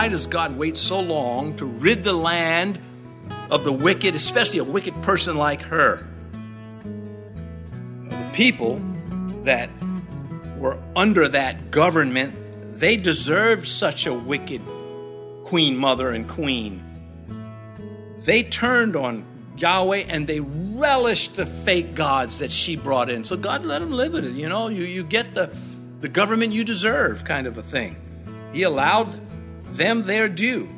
why does God wait so long to rid the land of the wicked, especially a wicked person like her? The people that were under that government, they deserved such a wicked queen mother and queen. They turned on Yahweh and they relished the fake gods that she brought in. So God let them live with it. You know, you, you get the, the government you deserve kind of a thing. He allowed them their due.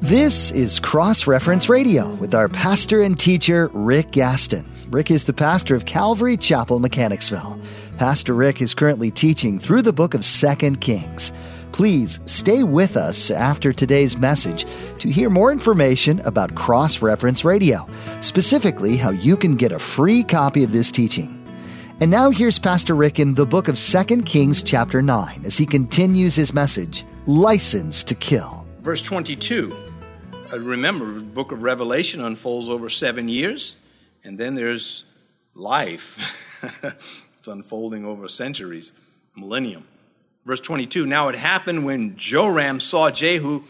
This is Cross Reference Radio with our pastor and teacher, Rick Gaston. Rick is the pastor of Calvary Chapel, Mechanicsville. Pastor Rick is currently teaching through the book of Second Kings. Please stay with us after today's message to hear more information about Cross Reference Radio, specifically how you can get a free copy of this teaching. And now here's Pastor Rick in the book of Second Kings chapter 9 as he continues his message, License to Kill. Verse 22. Uh, remember, the book of Revelation unfolds over seven years, and then there's life. it's unfolding over centuries, millennium. Verse 22 Now it happened when Joram saw Jehu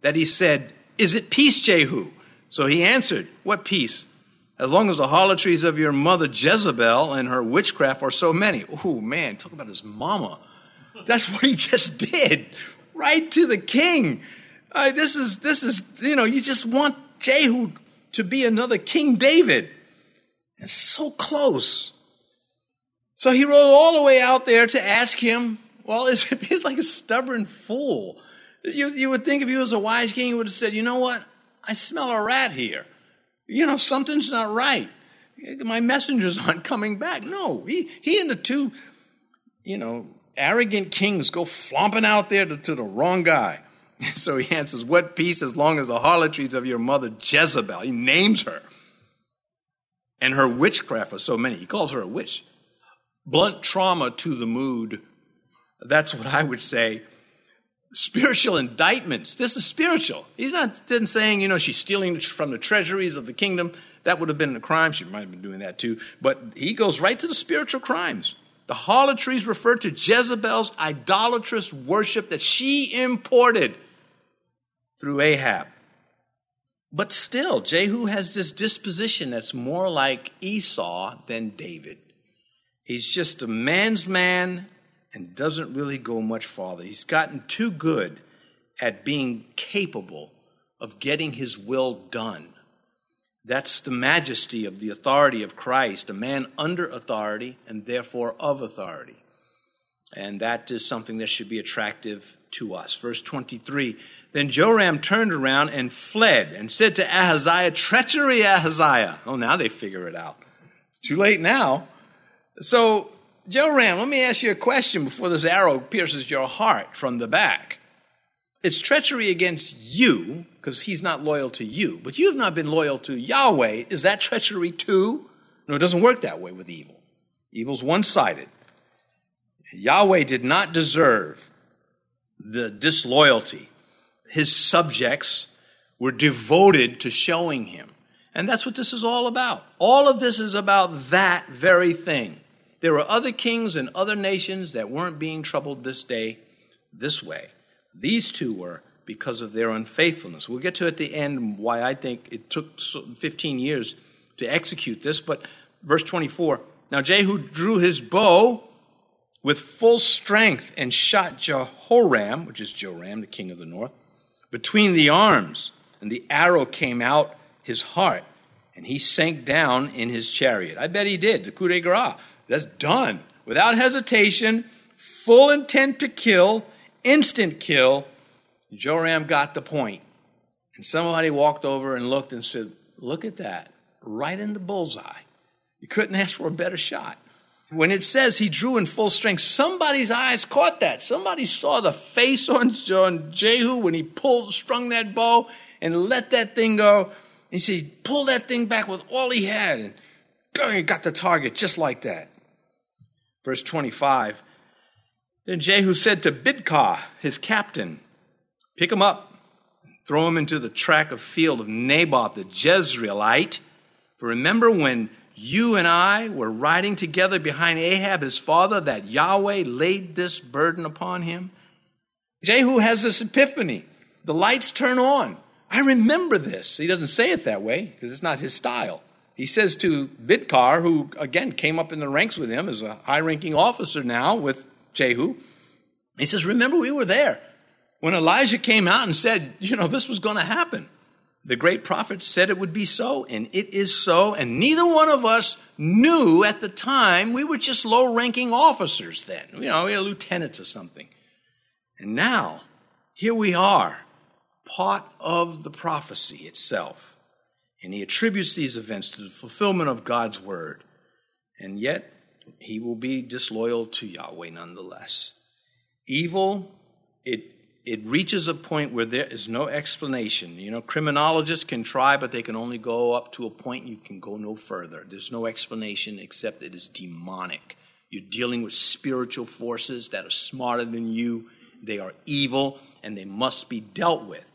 that he said, Is it peace, Jehu? So he answered, What peace? As long as the harlotries of your mother Jezebel and her witchcraft are so many. Oh man, talk about his mama. That's what he just did. Right to the king. Uh, this is this is you know you just want Jehu to be another King David. It's so close. So he rode all the way out there to ask him. Well, he's like a stubborn fool. You, you would think if he was a wise king, he would have said, "You know what? I smell a rat here. You know something's not right. My messengers aren't coming back." No, he he and the two, you know, arrogant kings go flomping out there to, to the wrong guy. So he answers, What peace as long as the harlotries of your mother Jezebel? He names her. And her witchcraft are so many. He calls her a witch. Blunt trauma to the mood. That's what I would say. Spiritual indictments. This is spiritual. He's not saying, you know, she's stealing from the treasuries of the kingdom. That would have been a crime. She might have been doing that too. But he goes right to the spiritual crimes. The harlotries refer to Jezebel's idolatrous worship that she imported through Ahab. But still, Jehu has this disposition that's more like Esau than David. He's just a man's man and doesn't really go much farther. He's gotten too good at being capable of getting his will done. That's the majesty of the authority of Christ, a man under authority and therefore of authority. And that is something that should be attractive to us. Verse 23 then Joram turned around and fled and said to Ahaziah, Treachery, Ahaziah. Oh, now they figure it out. Too late now. So, Joram, let me ask you a question before this arrow pierces your heart from the back. It's treachery against you because he's not loyal to you, but you've not been loyal to Yahweh. Is that treachery too? No, it doesn't work that way with evil. Evil's one sided. Yahweh did not deserve the disloyalty his subjects were devoted to showing him. And that's what this is all about. All of this is about that very thing. There were other kings and other nations that weren't being troubled this day this way. These two were because of their unfaithfulness. We'll get to at the end why I think it took 15 years to execute this, but verse 24 Now Jehu drew his bow with full strength and shot Jehoram, which is Joram, the king of the north, between the arms, and the arrow came out his heart, and he sank down in his chariot. I bet he did. The coup de grace. That's done. Without hesitation, full intent to kill, instant kill. Joram got the point. And somebody walked over and looked and said, Look at that, right in the bullseye. You couldn't ask for a better shot. When it says he drew in full strength, somebody's eyes caught that. Somebody saw the face on, on Jehu when he pulled, strung that bow and let that thing go. And He said, pull that thing back with all he had and he got the target just like that. Verse 25. Then Jehu said to Bidkar, his captain, pick him up, throw him into the track of field of Naboth the Jezreelite. For remember when you and I were riding together behind Ahab, his father, that Yahweh laid this burden upon him? Jehu has this epiphany. The lights turn on. I remember this. He doesn't say it that way because it's not his style. He says to Bidkar, who again came up in the ranks with him as a high ranking officer now with Jehu, he says, Remember, we were there when Elijah came out and said, You know, this was going to happen. The great prophet said it would be so, and it is so, and neither one of us knew at the time. We were just low ranking officers then, you know, we were lieutenants or something. And now, here we are, part of the prophecy itself. And he attributes these events to the fulfillment of God's word. And yet, he will be disloyal to Yahweh nonetheless. Evil, it, it reaches a point where there is no explanation. You know, criminologists can try, but they can only go up to a point, you can go no further. There's no explanation except it is demonic. You're dealing with spiritual forces that are smarter than you, they are evil, and they must be dealt with.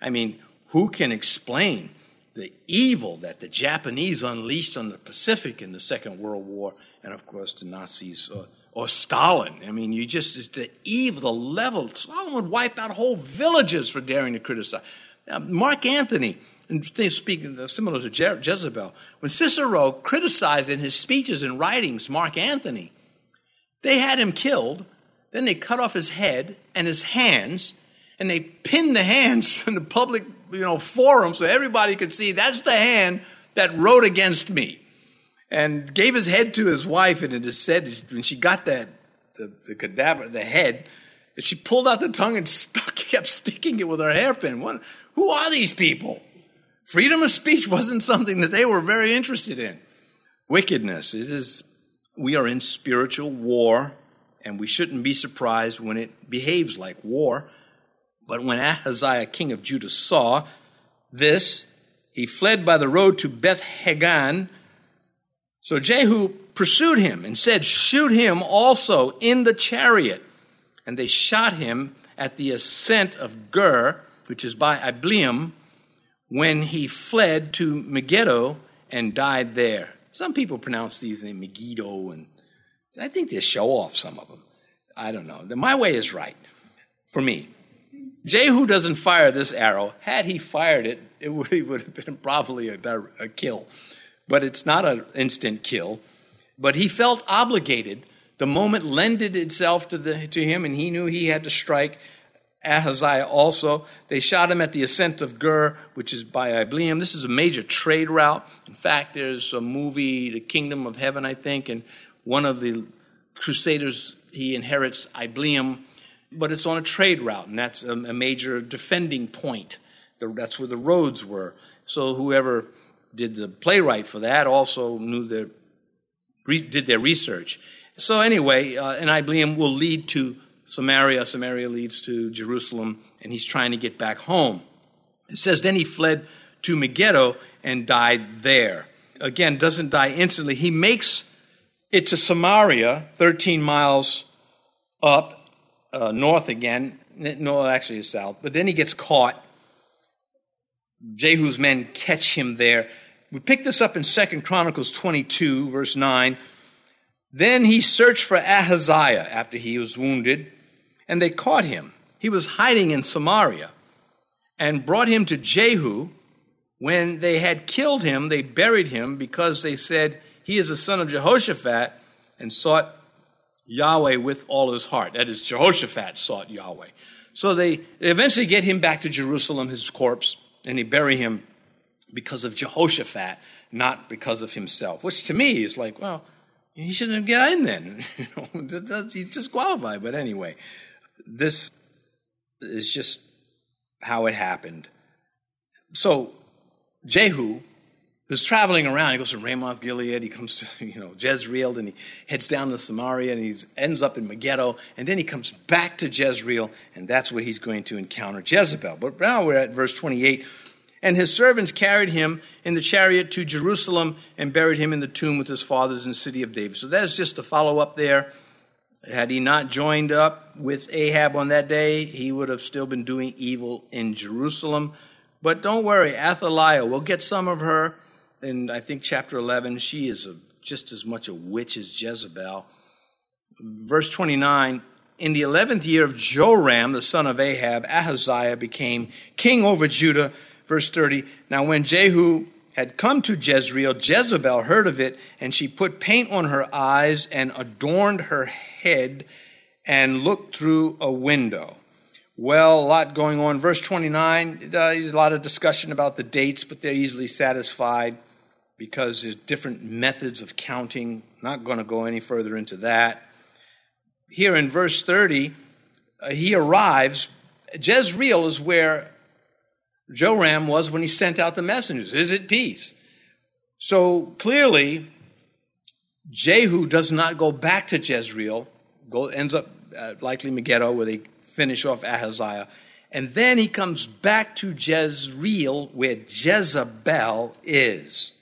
I mean, who can explain the evil that the Japanese unleashed on the Pacific in the Second World War, and of course the Nazis uh, or Stalin. I mean, you just it's the evil, the level. Stalin would wipe out whole villages for daring to criticize. Now, Mark Antony, and speaking similar to Je- Jezebel, when Cicero criticized in his speeches and writings Mark Antony, they had him killed. Then they cut off his head and his hands, and they pinned the hands in the public you know, forum so everybody could see that's the hand that wrote against me. And gave his head to his wife, and it is said when she got that, the, the cadaver, the head, and she pulled out the tongue and stuck, kept sticking it with her hairpin. What, who are these people? Freedom of speech wasn't something that they were very interested in. Wickedness, it is, we are in spiritual war, and we shouldn't be surprised when it behaves like war. But when Ahaziah, king of Judah, saw this, he fled by the road to Beth Haggan. So Jehu pursued him and said, Shoot him also in the chariot. And they shot him at the ascent of Gur, which is by Ibleam, when he fled to Megiddo and died there. Some people pronounce these names Megiddo, and I think they show off some of them. I don't know. My way is right for me. Jehu doesn't fire this arrow. Had he fired it, it would, it would have been probably a, a kill. But it's not an instant kill. But he felt obligated. The moment lended itself to, the, to him, and he knew he had to strike. Ahaziah also. They shot him at the ascent of Gur, which is by Ibleam. This is a major trade route. In fact, there's a movie, The Kingdom of Heaven, I think, and one of the crusaders, he inherits Ibleam but it's on a trade route, and that's a, a major defending point. The, that's where the roads were. So whoever did the playwright for that also knew their, did their research. So anyway, uh, and Ibleam will lead to Samaria. Samaria leads to Jerusalem, and he's trying to get back home. It says, then he fled to Megiddo and died there. Again, doesn't die instantly. He makes it to Samaria, 13 miles up, uh, north again. No, actually, it's south. But then he gets caught. Jehu's men catch him there. We pick this up in Second Chronicles 22, verse 9. Then he searched for Ahaziah after he was wounded, and they caught him. He was hiding in Samaria and brought him to Jehu. When they had killed him, they buried him because they said, He is a son of Jehoshaphat, and sought Yahweh with all his heart. That is, Jehoshaphat sought Yahweh. So they, eventually get him back to Jerusalem, his corpse, and they bury him because of Jehoshaphat, not because of himself. Which to me is like, well, he shouldn't have got in then. he's disqualified. But anyway, this is just how it happened. So Jehu who's traveling around. He goes to Ramoth Gilead, he comes to you know Jezreel, and he heads down to Samaria, and he ends up in Megiddo, and then he comes back to Jezreel, and that's where he's going to encounter Jezebel. But now we're at verse 28. And his servants carried him in the chariot to Jerusalem and buried him in the tomb with his fathers in the city of David. So that's just a follow up there. Had he not joined up with Ahab on that day, he would have still been doing evil in Jerusalem. But don't worry, Athaliah, we'll get some of her in, I think, chapter 11, she is a, just as much a witch as Jezebel. Verse 29 In the 11th year of Joram, the son of Ahab, Ahaziah became king over Judah. Verse 30 Now, when Jehu had come to Jezreel, Jezebel heard of it, and she put paint on her eyes and adorned her head and looked through a window. Well, a lot going on. Verse 29, uh, a lot of discussion about the dates, but they're easily satisfied because there's different methods of counting. Not going to go any further into that. Here in verse 30, uh, he arrives. Jezreel is where Joram was when he sent out the messengers. Is it peace? So clearly, Jehu does not go back to Jezreel, go, ends up uh, likely Megiddo, where they finish off Ahaziah. And then he comes back to Jezreel, where Jezebel is.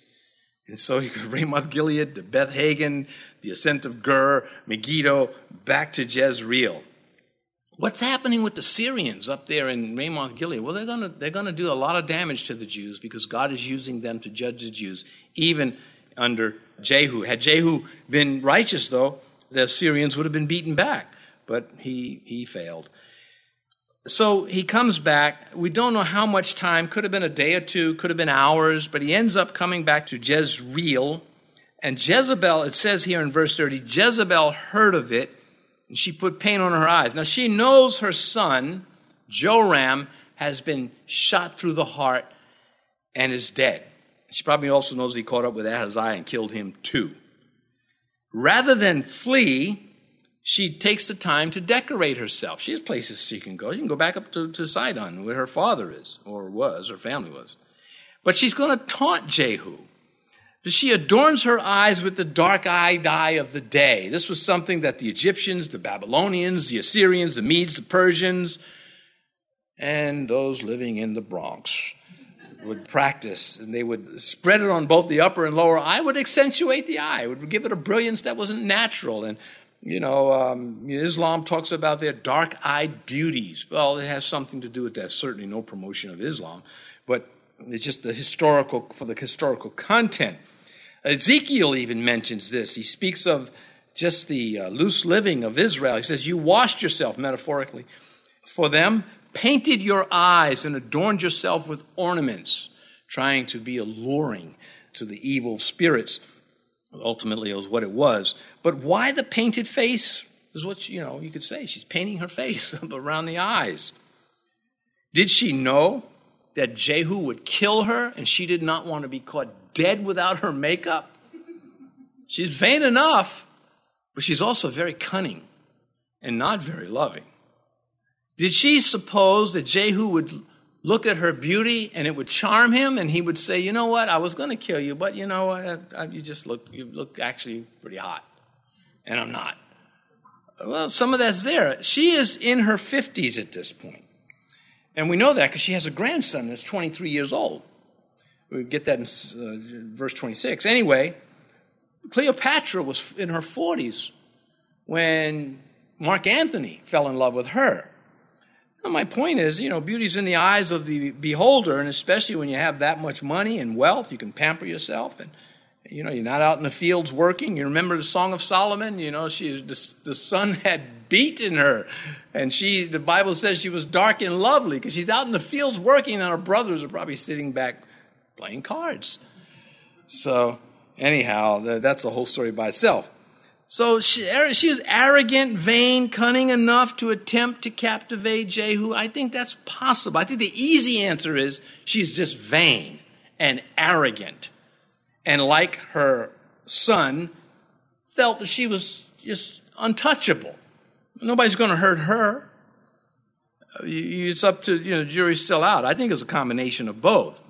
And so he goes Ramoth Gilead to Beth Haggan, the ascent of Gur, Megiddo, back to Jezreel. What's happening with the Syrians up there in Ramoth Gilead? Well, they're going to they're to do a lot of damage to the Jews because God is using them to judge the Jews, even under Jehu. Had Jehu been righteous, though, the Syrians would have been beaten back, but he he failed. So he comes back. We don't know how much time, could have been a day or two, could have been hours, but he ends up coming back to Jezreel. And Jezebel, it says here in verse 30, Jezebel heard of it and she put paint on her eyes. Now she knows her son, Joram, has been shot through the heart and is dead. She probably also knows he caught up with Ahaziah and killed him too. Rather than flee, she takes the time to decorate herself. She has places she can go. She can go back up to, to Sidon, where her father is, or was, her family was. But she's going to taunt Jehu. She adorns her eyes with the dark eyed dye of the day. This was something that the Egyptians, the Babylonians, the Assyrians, the Medes, the Persians, and those living in the Bronx would practice. And they would spread it on both the upper and lower eye, would accentuate the eye, would give it a brilliance that wasn't natural. And you know, um, Islam talks about their dark eyed beauties. Well, it has something to do with that. Certainly no promotion of Islam, but it's just the historical, for the historical content. Ezekiel even mentions this. He speaks of just the uh, loose living of Israel. He says, You washed yourself, metaphorically, for them, painted your eyes, and adorned yourself with ornaments, trying to be alluring to the evil spirits. Ultimately, it was what it was. But why the painted face? Is what, you know, you could say. She's painting her face around the eyes. Did she know that Jehu would kill her and she did not want to be caught dead without her makeup? She's vain enough, but she's also very cunning and not very loving. Did she suppose that Jehu would look at her beauty and it would charm him and he would say, "You know what? I was going to kill you, but you know what? You just look you look actually pretty hot." And I'm not. Well, some of that's there. She is in her 50s at this point. And we know that because she has a grandson that's 23 years old. We get that in uh, verse 26. Anyway, Cleopatra was in her 40s when Mark Antony fell in love with her. Now, my point is, you know, beauty's in the eyes of the beholder, and especially when you have that much money and wealth, you can pamper yourself, and you know, you're not out in the fields working. You remember the Song of Solomon? You know, she the, the sun had beaten her, and she, the Bible says, she was dark and lovely because she's out in the fields working, and her brothers are probably sitting back playing cards. So, anyhow, that's a whole story by itself. So she, she arrogant, vain, cunning enough to attempt to captivate Jehu. I think that's possible. I think the easy answer is she's just vain and arrogant. And like her son, felt that she was just untouchable. Nobody's going to hurt her. Uh, it's up to, you know, the jury's still out. I think it's a combination of both.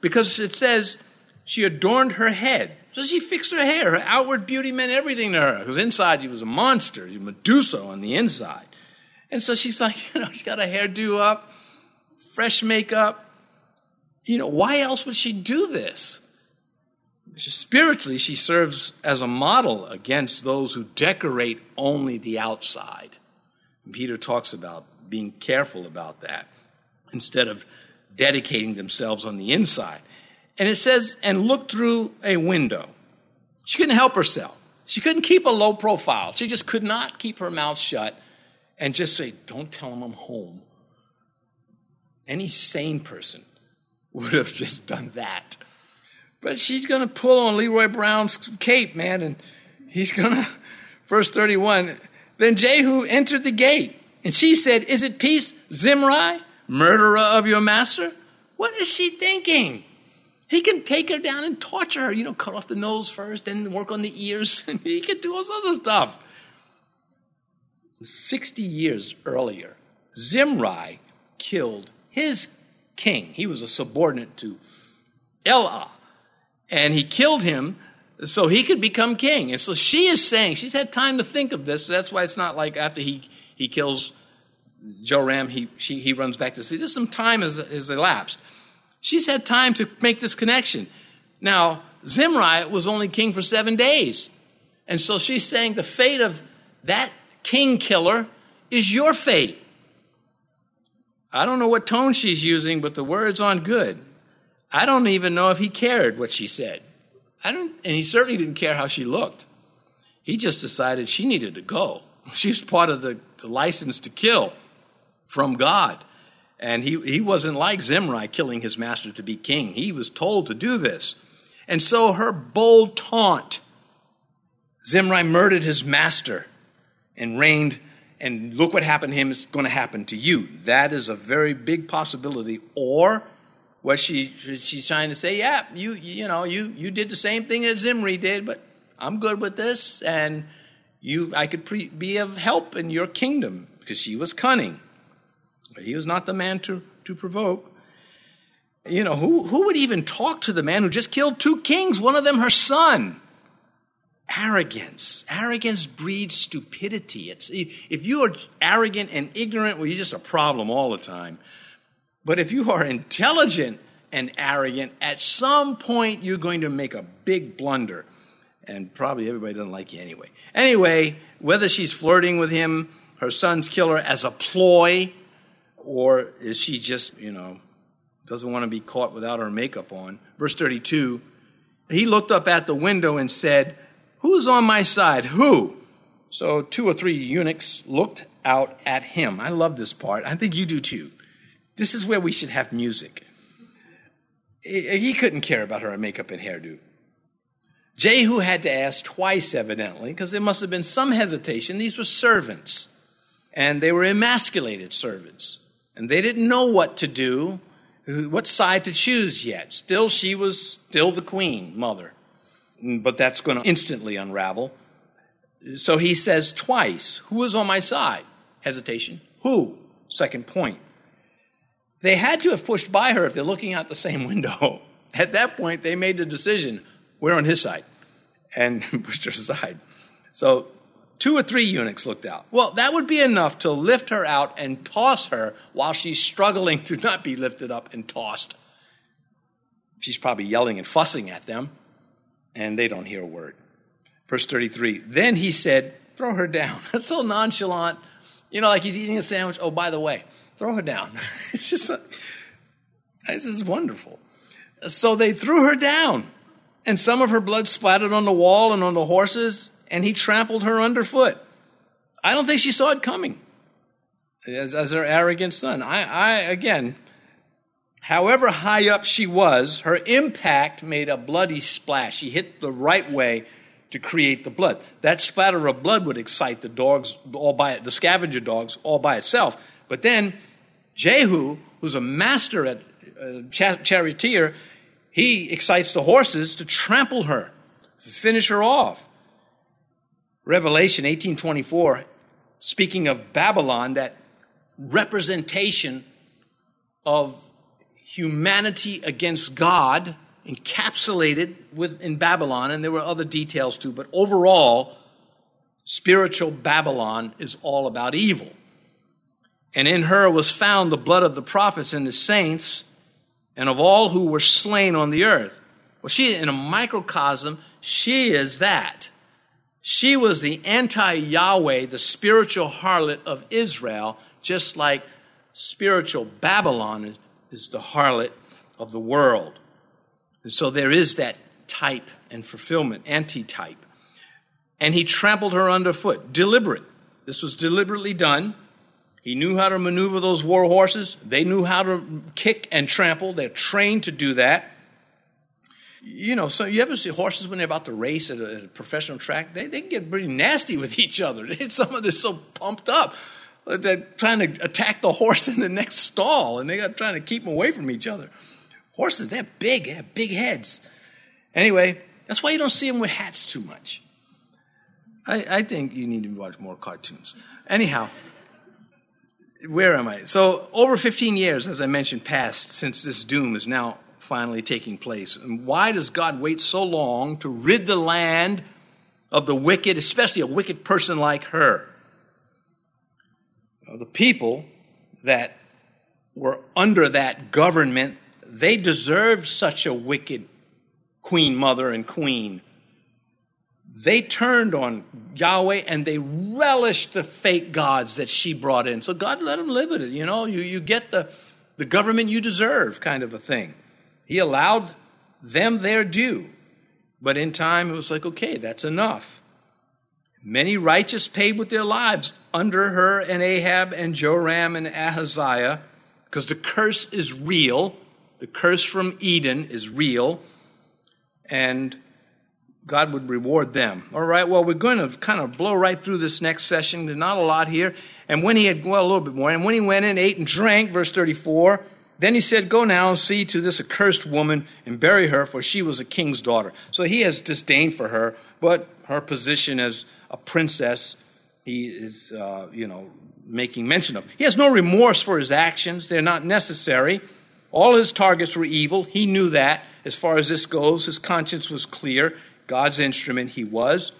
Because it says she adorned her head. So she fixed her hair. Her outward beauty meant everything to her. Because inside she was a monster, Medusa on the inside. And so she's like, you know, she's got her hairdo up, fresh makeup. You know, why else would she do this? Spiritually, she serves as a model against those who decorate only the outside. And Peter talks about being careful about that instead of dedicating themselves on the inside. And it says, and look through a window. She couldn't help herself. She couldn't keep a low profile. She just could not keep her mouth shut and just say, Don't tell him I'm home. Any sane person would have just done that. But she's going to pull on Leroy Brown's cape, man, and he's going to, verse 31, then Jehu entered the gate, and she said, Is it peace, Zimri, murderer of your master? What is she thinking? He can take her down and torture her, you know, cut off the nose first, then work on the ears. he can do all sorts of stuff. 60 years earlier, Zimri killed his king. He was a subordinate to Elah. And he killed him so he could become king. And so she is saying, she's had time to think of this. So that's why it's not like after he, he kills Joram, he, she, he runs back to see. Just some time has, has elapsed. She's had time to make this connection. Now, Zimri was only king for seven days. And so she's saying the fate of that king killer is your fate. I don't know what tone she's using, but the words aren't good. I don't even know if he cared what she said. I don't, and he certainly didn't care how she looked. He just decided she needed to go. She's part of the, the license to kill from God. And he, he wasn't like Zimri killing his master to be king. He was told to do this. And so her bold taunt Zimri murdered his master and reigned, and look what happened to him is going to happen to you. That is a very big possibility. Or was she she's trying to say, yeah, you you know you you did the same thing as Zimri did, but I'm good with this, and you I could pre- be of help in your kingdom because she was cunning. But he was not the man to, to provoke. You know, who, who would even talk to the man who just killed two kings, one of them her son? Arrogance. Arrogance breeds stupidity. It's, if you are arrogant and ignorant, well, you're just a problem all the time. But if you are intelligent and arrogant, at some point you're going to make a big blunder. And probably everybody doesn't like you anyway. Anyway, whether she's flirting with him, her son's killer, as a ploy, or is she just, you know, doesn't want to be caught without her makeup on? Verse 32 He looked up at the window and said, Who's on my side? Who? So two or three eunuchs looked out at him. I love this part. I think you do too. This is where we should have music. Eh, he couldn't care about her makeup and hairdo. Jehu had to ask twice, evidently, because there must have been some hesitation. These were servants, and they were emasculated servants and they didn't know what to do, what side to choose yet. Still, she was still the queen mother, mm, but that's going to instantly unravel. So he says twice, Who is on my side? Hesitation. Who? Second point. They had to have pushed by her if they're looking out the same window. At that point, they made the decision we're on his side and pushed her aside. So two or three eunuchs looked out. Well, that would be enough to lift her out and toss her while she's struggling to not be lifted up and tossed. She's probably yelling and fussing at them, and they don't hear a word. Verse 33 Then he said, Throw her down. That's so nonchalant. You know, like he's eating a sandwich. Oh, by the way, throw her down. it's just, this is wonderful. So they threw her down, and some of her blood splattered on the wall and on the horses, and he trampled her underfoot. I don't think she saw it coming as, as her arrogant son. I, I, again, however high up she was, her impact made a bloody splash. She hit the right way to create the blood. That splatter of blood would excite the dogs all by the scavenger dogs all by itself. But then Jehu, who's a master at uh, charioteer, he excites the horses to trample her, finish her off. Revelation 18:24 speaking of Babylon that representation of humanity against God encapsulated within Babylon and there were other details too but overall spiritual Babylon is all about evil and in her was found the blood of the prophets and the saints and of all who were slain on the earth well she in a microcosm she is that she was the anti Yahweh, the spiritual harlot of Israel, just like spiritual Babylon is the harlot of the world. And so there is that type and fulfillment, anti-type. And he trampled her underfoot, deliberate. This was deliberately done. He knew how to maneuver those war horses. They knew how to kick and trample. They're trained to do that. You know, so you ever see horses when they're about to race at a, at a professional track? They, they get pretty nasty with each other. Some of them are so pumped up. They're trying to attack the horse in the next stall, and they're trying to keep them away from each other. Horses, they're big. They have big heads. Anyway, that's why you don't see them with hats too much. I, I think you need to watch more cartoons. Anyhow, where am I? So, over 15 years, as I mentioned, passed since this doom is now finally taking place. And why does God wait so long to rid the land of the wicked, especially a wicked person like her? the people that were under that government, they deserved such a wicked queen mother and queen they turned on Yahweh and they relished the fake gods that she brought in. So God let them live with it. You know, you, you get the, the government you deserve kind of a thing. He allowed them their due. But in time, it was like, okay, that's enough. Many righteous paid with their lives under her and Ahab and Joram and Ahaziah because the curse is real. The curse from Eden is real. And God would reward them. All right, well, we're going to kind of blow right through this next session. There's not a lot here. And when he had, well, a little bit more, and when he went in, ate and drank, verse 34, then he said, Go now and see to this accursed woman and bury her, for she was a king's daughter. So he has disdain for her, but her position as a princess, he is, uh, you know, making mention of. He has no remorse for his actions, they're not necessary. All his targets were evil. He knew that. As far as this goes, his conscience was clear. God's instrument he was.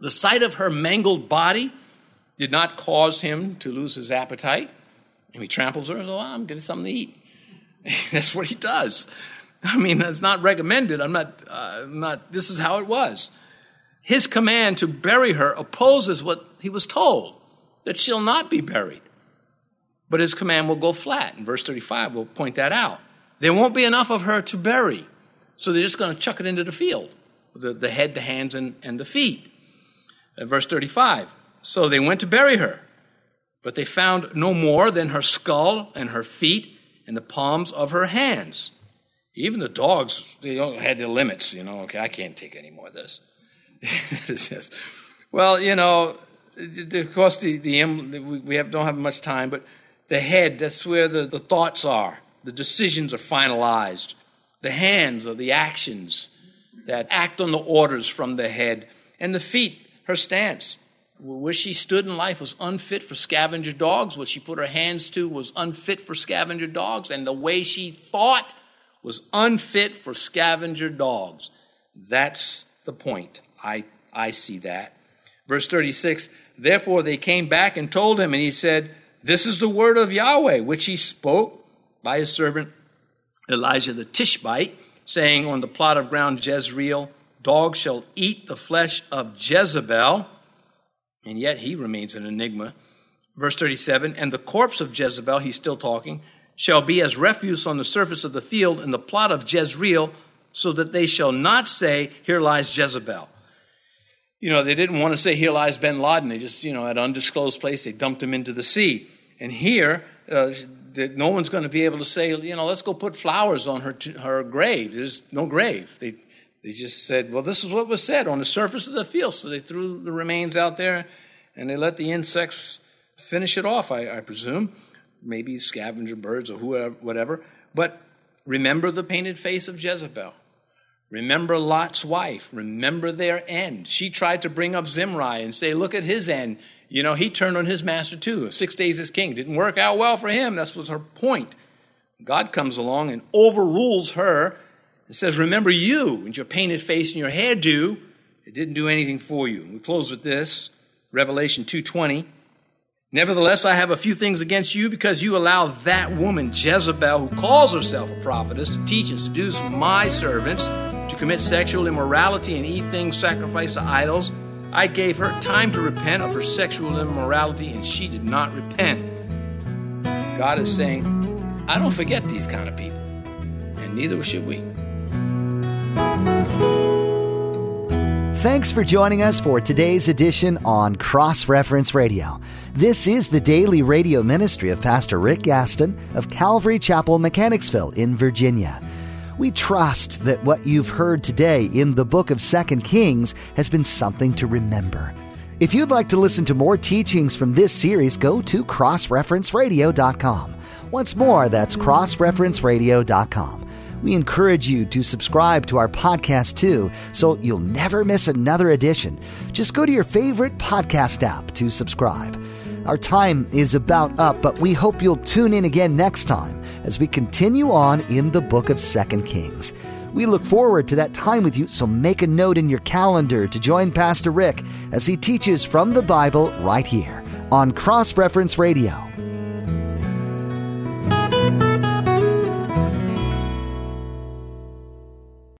The sight of her mangled body did not cause him to lose his appetite. And he tramples her and says, well, I'm getting something to eat. That's what he does. I mean, that's not recommended. I'm not, uh, I'm not, this is how it was. His command to bury her opposes what he was told, that she'll not be buried. But his command will go flat. In verse 35, we'll point that out. There won't be enough of her to bury, so they're just going to chuck it into the field the, the head, the hands, and, and the feet. Uh, verse 35 So they went to bury her, but they found no more than her skull and her feet and the palms of her hands. Even the dogs, they had their limits, you know. Okay, I can't take any more of this. Well, you know, of course, the, the we have, don't have much time, but the head, that's where the, the thoughts are. The decisions are finalized. The hands are the actions that act on the orders from the head. And the feet, her stance. Where she stood in life was unfit for scavenger dogs. What she put her hands to was unfit for scavenger dogs. And the way she thought was unfit for scavenger dogs. That's the point. I, I see that. Verse 36 Therefore they came back and told him, and he said, This is the word of Yahweh, which he spoke by his servant Elijah the Tishbite saying, On the plot of ground Jezreel, dogs shall eat the flesh of Jezebel. And yet he remains an enigma. Verse 37 And the corpse of Jezebel, he's still talking, shall be as refuse on the surface of the field in the plot of Jezreel, so that they shall not say, Here lies Jezebel. You know, they didn't want to say, Here lies bin Laden. They just, you know, at an undisclosed place, they dumped him into the sea. And here, uh, that no one's going to be able to say, you know, let's go put flowers on her, her grave. There's no grave. They, they just said, well, this is what was said on the surface of the field. So they threw the remains out there and they let the insects finish it off, I, I presume. Maybe scavenger birds or whoever, whatever. But remember the painted face of Jezebel. Remember Lot's wife. Remember their end. She tried to bring up Zimri and say, look at his end. You know, he turned on his master too. Six days as king. Didn't work out well for him. That was her point. God comes along and overrules her and says, Remember you and your painted face and your hairdo. It didn't do anything for you. We close with this Revelation 2.20. Nevertheless, I have a few things against you because you allow that woman, Jezebel, who calls herself a prophetess, to teach and seduce my servants to commit sexual immorality and eat things sacrificed to idols. I gave her time to repent of her sexual immorality, and she did not repent. God is saying, I don't forget these kind of people, and neither should we. Thanks for joining us for today's edition on Cross Reference Radio. This is the daily radio ministry of Pastor Rick Gaston of Calvary Chapel, Mechanicsville, in Virginia. We trust that what you've heard today in the book of Second Kings has been something to remember. If you'd like to listen to more teachings from this series, go to crossreferenceradio.com. Once more, that's crossreferenceradio.com. We encourage you to subscribe to our podcast too, so you'll never miss another edition. Just go to your favorite podcast app to subscribe. Our time is about up, but we hope you'll tune in again next time as we continue on in the book of Second Kings. We look forward to that time with you, so make a note in your calendar to join Pastor Rick as he teaches from the Bible right here on Cross Reference Radio.